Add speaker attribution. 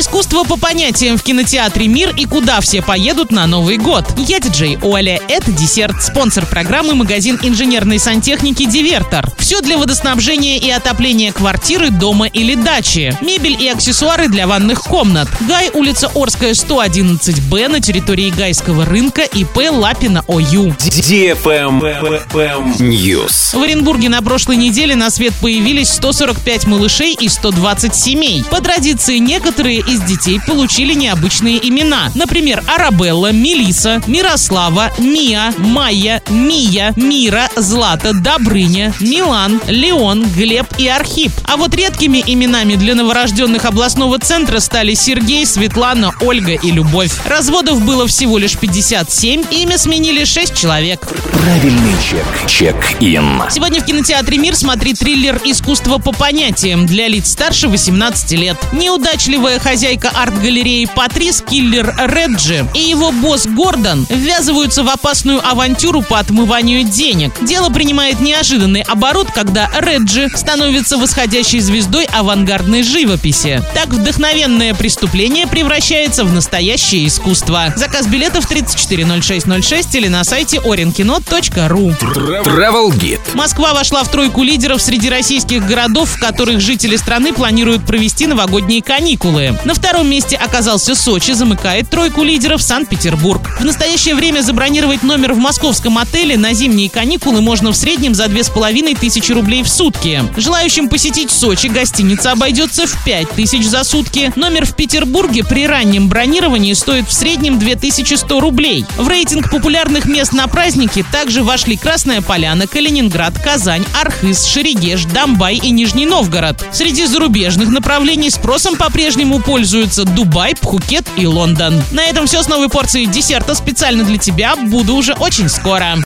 Speaker 1: Искусство по понятиям в кинотеатре «Мир» и куда все поедут на Новый год. Я диджей Оля. Это десерт. Спонсор программы магазин инженерной сантехники «Дивертор». Все для водоснабжения и отопления квартиры, дома или дачи. Мебель и аксессуары для ванных комнат. Гай, улица Орская, 111Б на территории Гайского рынка ИП Лапина ОЮ.
Speaker 2: News.
Speaker 1: В Оренбурге на прошлой неделе на свет появились 145 малышей и 120 семей. По традиции, некоторые из детей получили необычные имена. Например, Арабелла, Мелиса, Мирослава, Мия, Майя, Мия, Мира, Злата, Добрыня, Милан, Леон, Глеб и Архип. А вот редкими именами для новорожденных областного центра стали Сергей, Светлана, Ольга и Любовь. Разводов было всего лишь 57, имя сменили 6 человек.
Speaker 2: Правильный чек. Check-in.
Speaker 1: Сегодня в кинотеатре «Мир» смотри триллер «Искусство по понятиям» для лиц старше 18 лет. Неудачливая хозяйка арт-галереи Патрис, киллер Реджи и его босс Гордон ввязываются в опасную авантюру по отмыванию денег. Дело принимает неожиданный оборот, когда Реджи становится восходящей звездой авангардной живописи. Так вдохновенное преступление превращается в настоящее искусство. Заказ билетов 340606 или на сайте orinkino.ru.
Speaker 2: Travel Guide.
Speaker 1: Москва вошла в тройку лидеров среди российских городов, в которых жители страны планируют провести новогодние каникулы. На втором месте оказался Сочи, замыкает тройку лидеров Санкт-Петербург. В настоящее время забронировать номер в московском отеле на зимние каникулы можно в среднем за 2500 рублей в сутки. Желающим посетить Сочи гостиница обойдется в 5000 за сутки. Номер в Петербурге при раннем бронировании стоит в среднем 2100 рублей. В рейтинг популярных мест на праздники также вошли Красная Поляна, Калининград, Казань, Архыз, Шерегеш, Домбай и Нижний Новгород. Среди зарубежных направлений спросом по-прежнему пользуются Дубай, Пхукет и Лондон. На этом все с новой порцией десерта специально для тебя. Буду уже очень скоро.